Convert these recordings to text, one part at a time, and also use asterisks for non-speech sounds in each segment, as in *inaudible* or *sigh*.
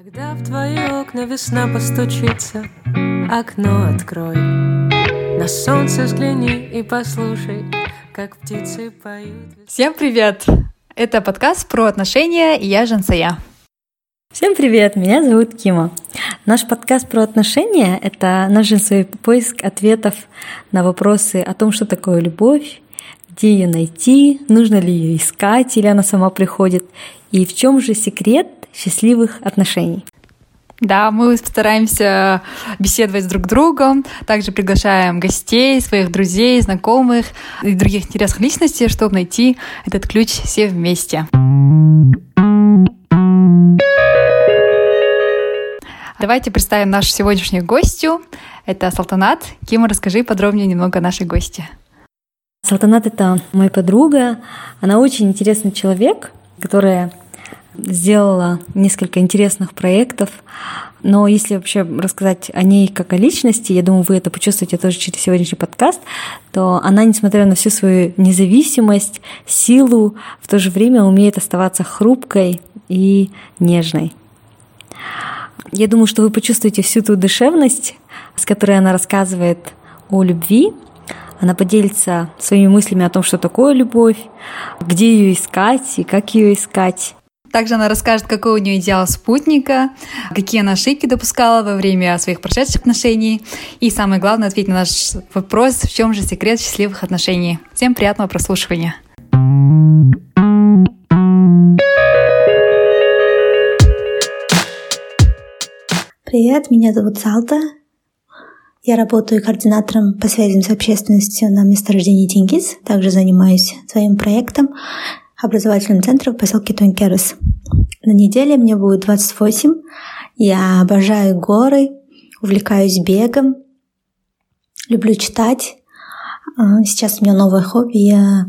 Когда в твои окна весна постучится, окно открой. На солнце взгляни и послушай, как птицы поют. Всем привет! Это подкаст про отношения, и я Жансая. Всем привет, меня зовут Кима. Наш подкаст про отношения — это наш свой поиск ответов на вопросы о том, что такое любовь, где ее найти, нужно ли ее искать или она сама приходит, и в чем же секрет счастливых отношений. Да, мы стараемся беседовать с друг другом, также приглашаем гостей, своих друзей, знакомых и других интересных личностей, чтобы найти этот ключ все вместе. Давайте представим нашу сегодняшнюю гостью. Это Салтанат. Кима, расскажи подробнее немного о нашей гости. Салтанат — это моя подруга. Она очень интересный человек, которая сделала несколько интересных проектов. Но если вообще рассказать о ней как о личности, я думаю, вы это почувствуете тоже через сегодняшний подкаст, то она, несмотря на всю свою независимость, силу, в то же время умеет оставаться хрупкой и нежной. Я думаю, что вы почувствуете всю ту душевность, с которой она рассказывает о любви. Она поделится своими мыслями о том, что такое любовь, где ее искать и как ее искать. Также она расскажет, какой у нее идеал спутника, какие она ошибки допускала во время своих прошедших отношений. И самое главное, ответить на наш вопрос, в чем же секрет счастливых отношений. Всем приятного прослушивания. Привет, меня зовут Салта. Я работаю координатором по связям с общественностью на месторождении Тенгиз. Также занимаюсь своим проектом образовательным центром в поселке Тонкерес. На неделе мне будет 28. Я обожаю горы, увлекаюсь бегом, люблю читать. А, сейчас у меня новое хобби, я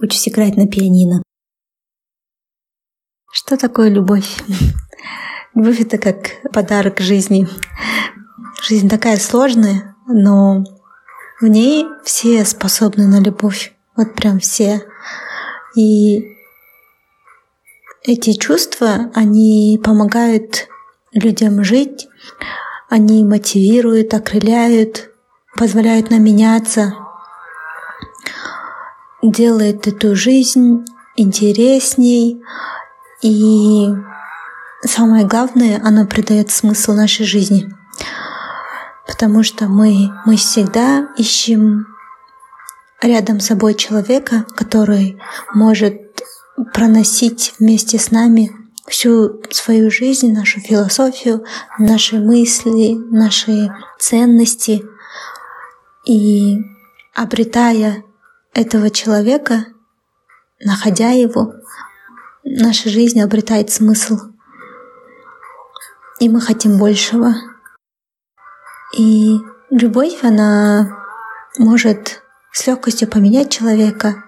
учусь играть на пианино. Что такое любовь? *laughs* Любовь — это как подарок жизни. Жизнь такая сложная, но в ней все способны на любовь. Вот прям все. И эти чувства, они помогают людям жить, они мотивируют, окрыляют, позволяют нам меняться, делают эту жизнь интересней и самое главное, она придает смысл нашей жизни. Потому что мы, мы всегда ищем рядом с собой человека, который может проносить вместе с нами всю свою жизнь, нашу философию, наши мысли, наши ценности. И обретая этого человека, находя его, наша жизнь обретает смысл. И мы хотим большего. И любовь, она может с легкостью поменять человека.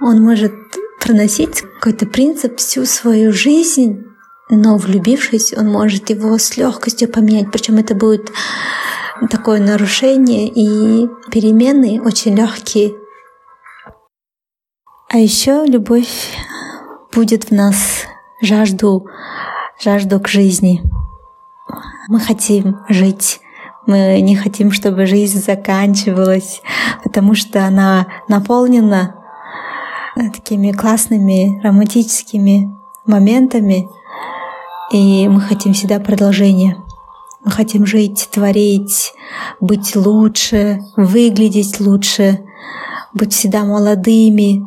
Он может проносить какой-то принцип всю свою жизнь, но влюбившись, он может его с легкостью поменять. Причем это будет такое нарушение и перемены очень легкие. А еще любовь будет в нас жажду, жажду к жизни. Мы хотим жить мы не хотим, чтобы жизнь заканчивалась, потому что она наполнена такими классными романтическими моментами, и мы хотим всегда продолжения. Мы хотим жить, творить, быть лучше, выглядеть лучше, быть всегда молодыми.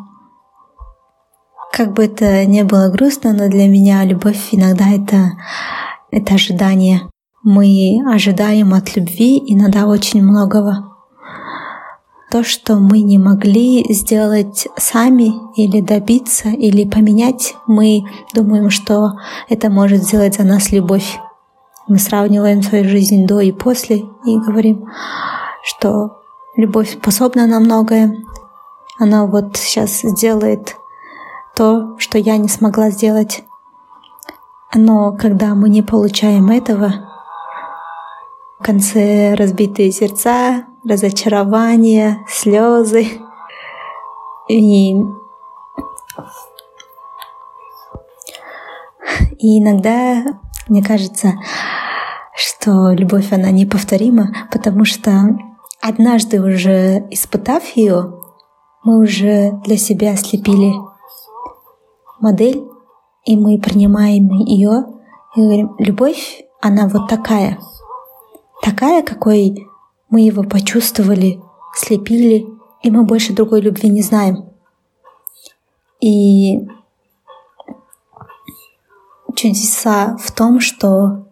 Как бы это ни было грустно, но для меня любовь иногда это, это ожидание. Мы ожидаем от любви иногда очень многого. То, что мы не могли сделать сами или добиться, или поменять, мы думаем, что это может сделать за нас любовь. Мы сравниваем свою жизнь до и после и говорим, что любовь способна на многое. Она вот сейчас сделает то, что я не смогла сделать. Но когда мы не получаем этого, в конце разбитые сердца, разочарование, слезы. И, и иногда Мне кажется, что любовь, она неповторима, потому что однажды уже испытав ее, мы уже для себя слепили модель, и мы принимаем ее и говорим, любовь, она вот такая. Такая, какой мы его почувствовали, слепили, и мы больше другой любви не знаем. И чудеса в том, что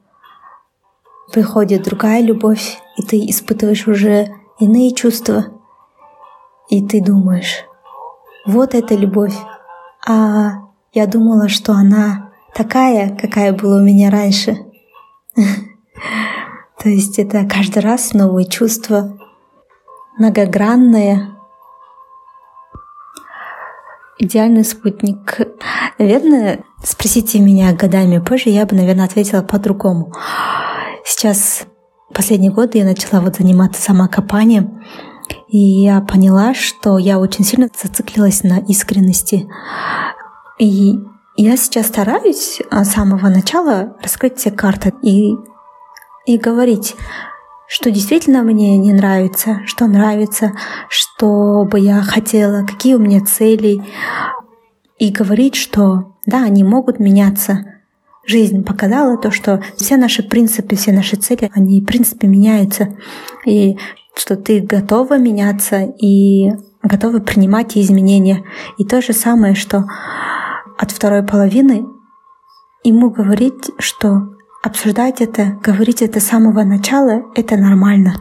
приходит другая любовь, и ты испытываешь уже иные чувства, и ты думаешь, вот эта любовь, а я думала, что она такая, какая была у меня раньше. *laughs* То есть это каждый раз новое чувство, многогранное. Идеальный спутник. Наверное, спросите меня годами позже, я бы, наверное, ответила по-другому. Сейчас последние годы я начала вот заниматься самокопанием, и я поняла, что я очень сильно зациклилась на искренности. И я сейчас стараюсь а, с самого начала раскрыть все карты и, и говорить, что действительно мне не нравится, что нравится, что бы я хотела, какие у меня цели. И говорить, что да, они могут меняться. Жизнь показала то, что все наши принципы, все наши цели, они в принципе меняются. И что ты готова меняться и готова принимать изменения. И то же самое, что от второй половины ему говорить, что обсуждать это, говорить это с самого начала, это нормально.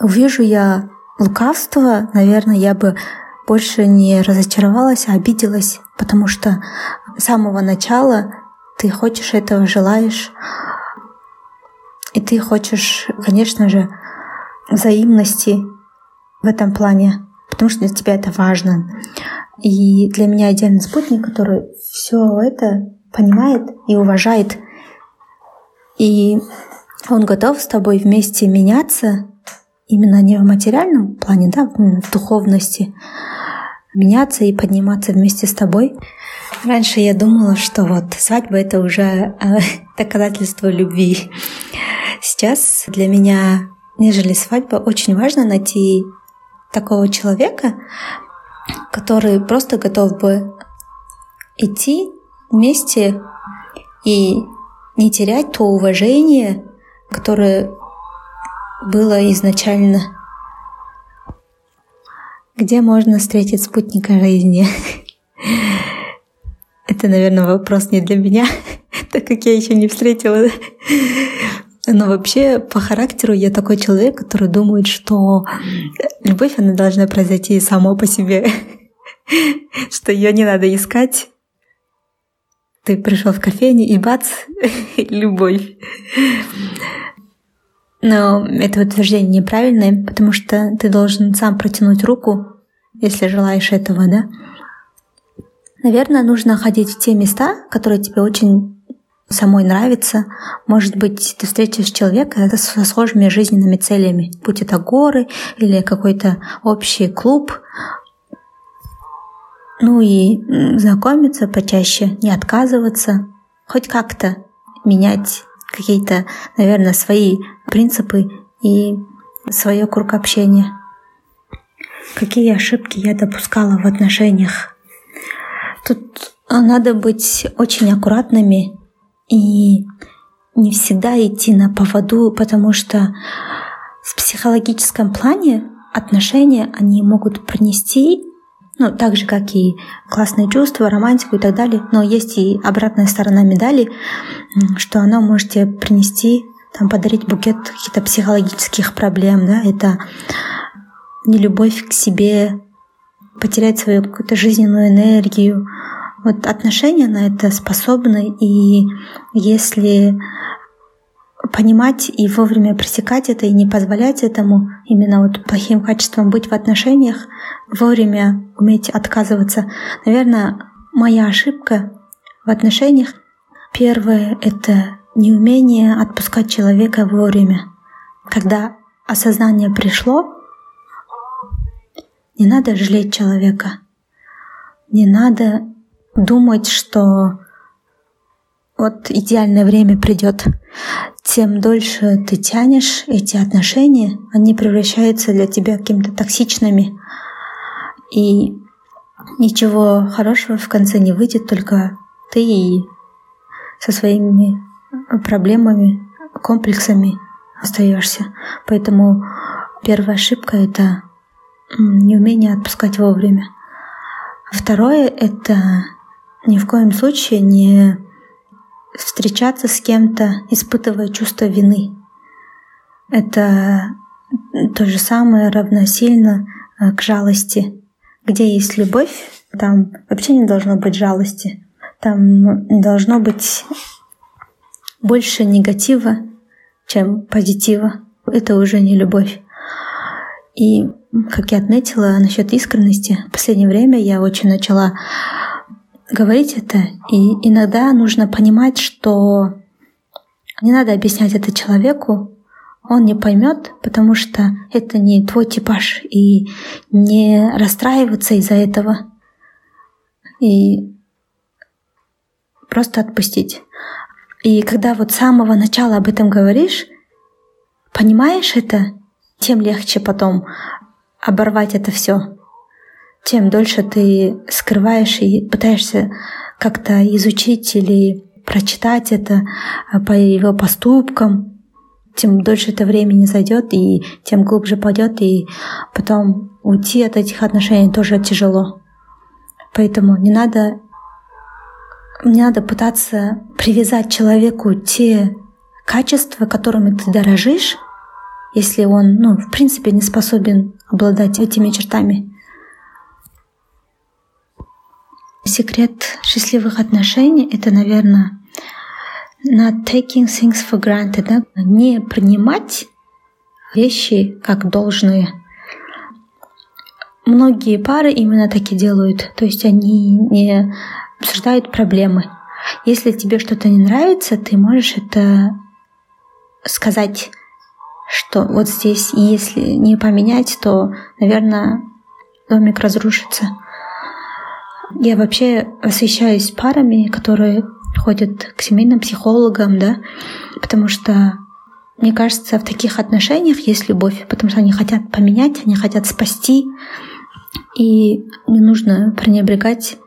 Увижу я лукавство, наверное, я бы больше не разочаровалась, а обиделась, потому что с самого начала ты хочешь этого, желаешь, и ты хочешь, конечно же, взаимности в этом плане, потому что для тебя это важно. И для меня идеальный спутник, который все это понимает и уважает. И он готов с тобой вместе меняться, именно не в материальном плане, да, в духовности, меняться и подниматься вместе с тобой. Раньше я думала, что вот свадьба это уже э, *laughs* доказательство любви. Сейчас для меня, нежели свадьба, очень важно найти такого человека, который просто готов бы идти вместе и не терять то уважение, которое было изначально. Где можно встретить спутника жизни? *laughs* Это, наверное, вопрос не для меня, *laughs* так как я еще не встретила. Но вообще по характеру я такой человек, который думает, что любовь, она должна произойти само по себе, *laughs* что ее не надо искать. Ты пришел в кофейню и бац, *laughs* любовь. Но это утверждение неправильное, потому что ты должен сам протянуть руку, если желаешь этого, да. Наверное, нужно ходить в те места, которые тебе очень самой нравятся. Может быть, ты встретишь человека со схожими жизненными целями, будь это горы или какой-то общий клуб. Ну и знакомиться почаще, не отказываться, хоть как-то менять какие-то, наверное, свои принципы и свое круг общения. Какие ошибки я допускала в отношениях? Тут надо быть очень аккуратными и не всегда идти на поводу, потому что в психологическом плане отношения, они могут принести, ну, так же, как и классные чувства, романтику и так далее, но есть и обратная сторона медали, что она можете принести, там, подарить букет каких-то психологических проблем, да, это нелюбовь к себе, потерять свою какую-то жизненную энергию, вот отношения на это способны, и если понимать и вовремя пресекать это и не позволять этому именно вот плохим качествам быть в отношениях, вовремя уметь отказываться. Наверное, моя ошибка в отношениях первое — это неумение отпускать человека вовремя. Когда осознание пришло, не надо жалеть человека, не надо думать, что вот идеальное время придет, тем дольше ты тянешь эти отношения, они превращаются для тебя какими-то токсичными. И ничего хорошего в конце не выйдет, только ты со своими проблемами, комплексами остаешься. Поэтому первая ошибка это неумение отпускать вовремя. Второе это ни в коем случае не встречаться с кем-то, испытывая чувство вины. Это то же самое равносильно э, к жалости. Где есть любовь, там вообще не должно быть жалости. Там должно быть больше негатива, чем позитива. Это уже не любовь. И, как я отметила насчет искренности, в последнее время я очень начала говорить это, и иногда нужно понимать, что не надо объяснять это человеку, он не поймет, потому что это не твой типаж, и не расстраиваться из-за этого, и просто отпустить. И когда вот с самого начала об этом говоришь, понимаешь это, тем легче потом оборвать это все тем дольше ты скрываешь и пытаешься как-то изучить или прочитать это а, по его поступкам, тем дольше это времени зайдет и тем глубже пойдет, и потом уйти от этих отношений тоже тяжело. Поэтому не надо, не надо пытаться привязать человеку те качества, которыми ты дорожишь, если он, ну, в принципе, не способен обладать этими чертами. Секрет счастливых отношений — это, наверное, not taking things for granted, да? не принимать вещи как должные. Многие пары именно так и делают, то есть они не обсуждают проблемы. Если тебе что-то не нравится, ты можешь это сказать, что вот здесь, если не поменять, то, наверное, домик разрушится. Я вообще освещаюсь парами, которые ходят к семейным психологам, да, потому что мне кажется, в таких отношениях есть любовь, потому что они хотят поменять, они хотят спасти, и не нужно пренебрегать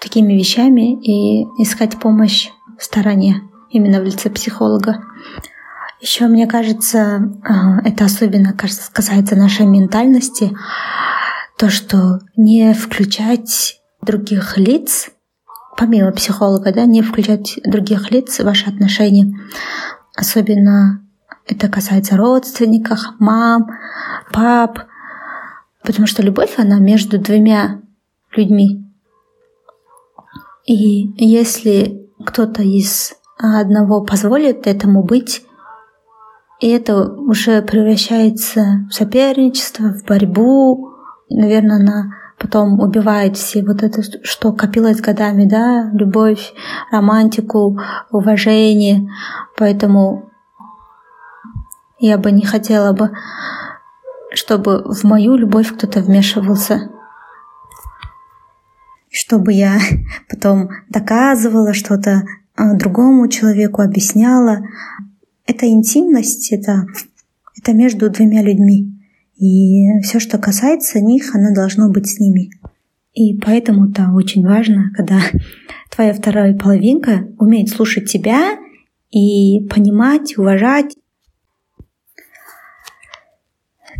такими вещами и искать помощь в стороне, именно в лице психолога. Еще, мне кажется, а, это особенно кажется, касается нашей ментальности то, что не включать других лиц, помимо психолога, да, не включать других лиц в ваши отношения. Особенно это касается родственников, мам, пап, потому что любовь, она между двумя людьми. И если кто-то из одного позволит этому быть, и это уже превращается в соперничество, в борьбу, наверное, она потом убивает все вот это, что копилось годами, да, любовь, романтику, уважение. Поэтому я бы не хотела бы, чтобы в мою любовь кто-то вмешивался. Чтобы я *laughs* потом доказывала что-то а, другому человеку, объясняла. Это интимность, это, это между двумя людьми. И все, что касается них, оно должно быть с ними. И поэтому-то очень важно, когда *laughs* твоя вторая половинка умеет слушать тебя и понимать, уважать.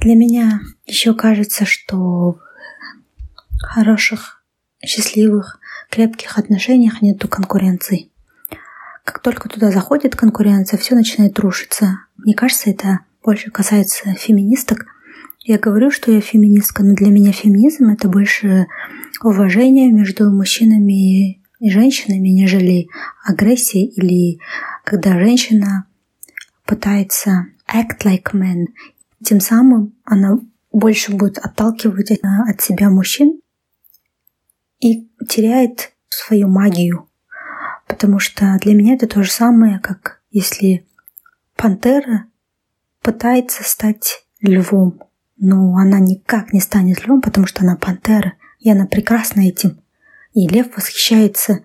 Для меня еще кажется, что в хороших, счастливых, крепких отношениях нету конкуренции. Как только туда заходит конкуренция, все начинает рушиться. Мне кажется, это больше касается феминисток, я говорю, что я феминистка, но для меня феминизм это больше уважение между мужчинами и женщинами, нежели агрессия или когда женщина пытается act like man. Тем самым она больше будет отталкивать от себя мужчин и теряет свою магию. Потому что для меня это то же самое, как если пантера пытается стать львом. Но она никак не станет львом, потому что она пантера, и она прекрасна этим. И лев восхищается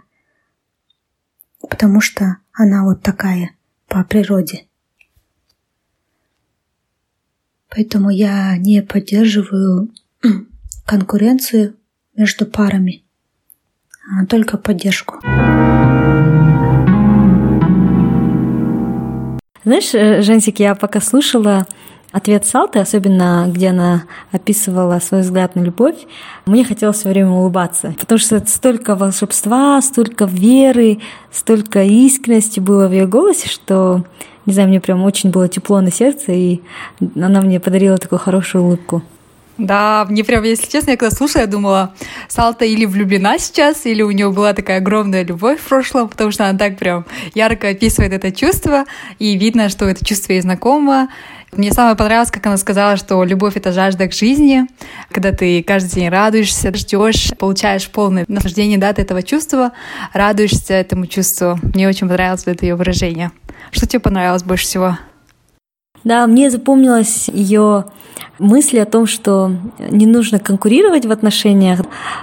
потому что она вот такая по природе. Поэтому я не поддерживаю *clears throat* конкуренцию между парами, а только поддержку. Знаешь, э, Жансик, я пока слушала ответ Салты, особенно где она описывала свой взгляд на любовь, мне хотелось все время улыбаться, потому что это столько волшебства, столько веры, столько искренности было в ее голосе, что, не знаю, мне прям очень было тепло на сердце, и она мне подарила такую хорошую улыбку. Да, мне прям, если честно, я когда слушала, я думала, Салта или влюблена сейчас, или у нее была такая огромная любовь в прошлом, потому что она так прям ярко описывает это чувство, и видно, что это чувство ей знакомо. Мне самое понравилось, как она сказала, что любовь — это жажда к жизни, когда ты каждый день радуешься, ждешь, получаешь полное наслаждение да, от этого чувства, радуешься этому чувству. Мне очень понравилось это ее выражение. Что тебе понравилось больше всего? Да, мне запомнилась ее мысли о том, что не нужно конкурировать в отношениях,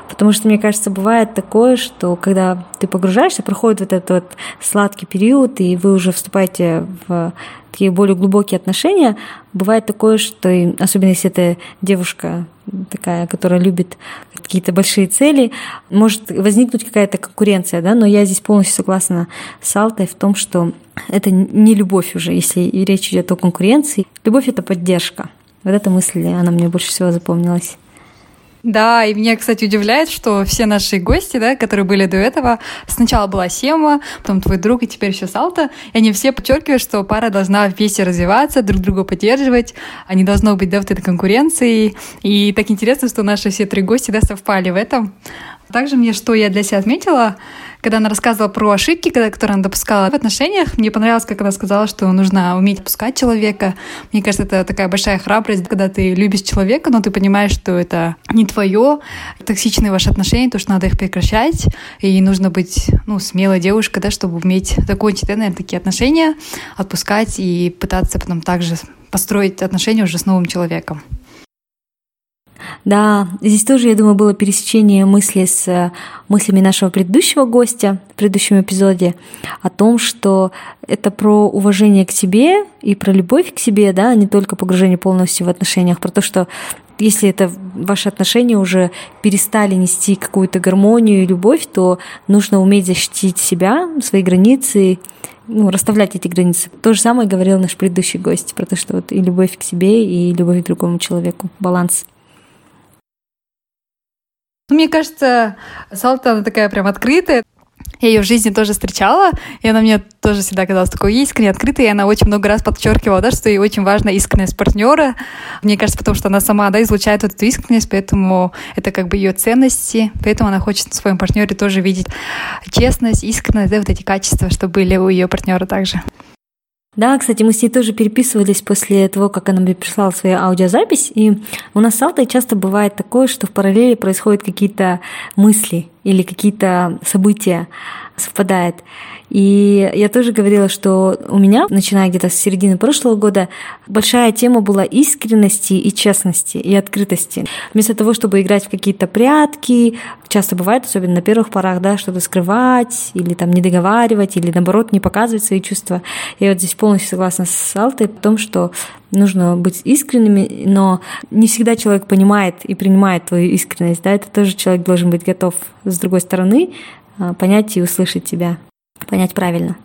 потому что, мне кажется, бывает такое, что когда ты погружаешься, проходит вот этот вот сладкий период, и вы уже вступаете в такие более глубокие отношения, бывает такое, что, особенно если это девушка такая, которая любит какие-то большие цели, может возникнуть какая-то конкуренция, да, но я здесь полностью согласна с Алтой в том, что это не любовь уже, если речь идет о конкуренции. Любовь — это поддержка. Вот эта мысль, она мне больше всего запомнилась. Да, и меня, кстати, удивляет, что все наши гости, да, которые были до этого, сначала была Сема, потом твой друг, и теперь еще Салта, и они все подчеркивают, что пара должна вместе развиваться, друг друга поддерживать, а не должно быть, да, вот этой конкуренции. И так интересно, что наши все три гости, да, совпали в этом. Также мне, что я для себя отметила, когда она рассказывала про ошибки, которые она допускала в отношениях, мне понравилось, как она сказала, что нужно уметь отпускать человека. Мне кажется, это такая большая храбрость, когда ты любишь человека, но ты понимаешь, что это не твое, токсичные ваши отношения, то, что надо их прекращать, и нужно быть ну, смелой девушкой, да, чтобы уметь закончить, да, наверное, такие отношения, отпускать и пытаться потом также построить отношения уже с новым человеком. Да, здесь тоже, я думаю, было пересечение мысли с э, мыслями нашего предыдущего гостя в предыдущем эпизоде о том, что это про уважение к себе и про любовь к себе, да, а не только погружение полностью в отношениях, про то, что если это ваши отношения уже перестали нести какую-то гармонию и любовь, то нужно уметь защитить себя, свои границы, ну, расставлять эти границы. То же самое говорил наш предыдущий гость про то, что вот и любовь к себе, и любовь к другому человеку. Баланс. Ну, мне кажется, Салта, она такая прям открытая. Я ее в жизни тоже встречала, и она мне тоже всегда казалась такой искренней, открытой, и она очень много раз подчеркивала, да, что ей очень важна искренность партнера. Мне кажется, потому что она сама, да, излучает вот эту искренность, поэтому это как бы ее ценности, поэтому она хочет в своем партнере тоже видеть честность, искренность, да, вот эти качества, что были у ее партнера также. Да, кстати, мы с ней тоже переписывались после того, как она мне прислала свою аудиозапись, и у нас с Алтой часто бывает такое, что в параллели происходят какие-то мысли или какие-то события совпадают. И я тоже говорила, что у меня, начиная где-то с середины прошлого года, большая тема была искренности и честности, и открытости. Вместо того, чтобы играть в какие-то прятки, часто бывает, особенно на первых порах, да, что-то скрывать, или там не договаривать, или наоборот не показывать свои чувства. Я вот здесь полностью согласна с Алтой в том, что нужно быть искренними, но не всегда человек понимает и принимает твою искренность, да, это тоже человек должен быть готов с другой стороны а, понять и услышать тебя понять правильно.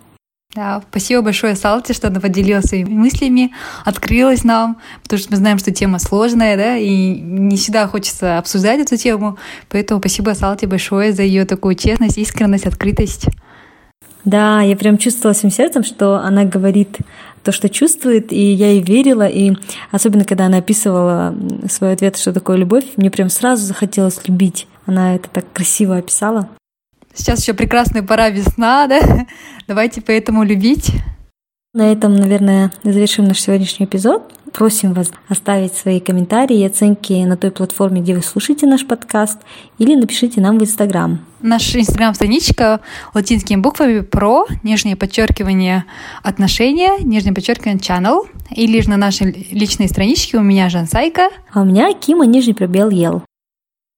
Да, спасибо большое, Салти, что она поделилась своими мыслями, открылась нам, потому что мы знаем, что тема сложная, да, и не всегда хочется обсуждать эту тему. Поэтому спасибо Салти большое за ее такую честность, искренность, открытость. Да, я прям чувствовала всем сердцем, что она говорит то, что чувствует, и я ей верила, и особенно, когда она описывала свой ответ, что такое любовь, мне прям сразу захотелось любить. Она это так красиво описала. Сейчас еще прекрасная пора весна, да? *laughs* Давайте поэтому любить. На этом, наверное, завершим наш сегодняшний эпизод. Просим вас оставить свои комментарии и оценки на той платформе, где вы слушаете наш подкаст, или напишите нам в Инстаграм. Наша Инстаграм-страничка латинскими буквами про, нижнее подчеркивание отношения, нижнее подчеркивание channel, или же на нашей личной страничке у меня Жан Сайка. А у меня Кима, нижний пробел Ел.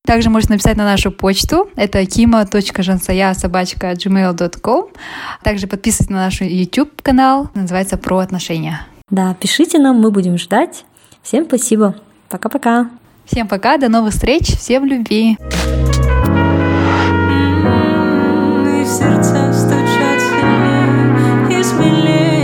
Также можете написать на нашу почту. Это kima.jansaya.gmail.com Также подписывайтесь на наш YouTube-канал. Называется «Про отношения». Да, пишите нам, мы будем ждать. Всем спасибо. Пока-пока. Всем пока, до новых встреч, всем любви. М-м, в сердца стучат сильнее и смелее.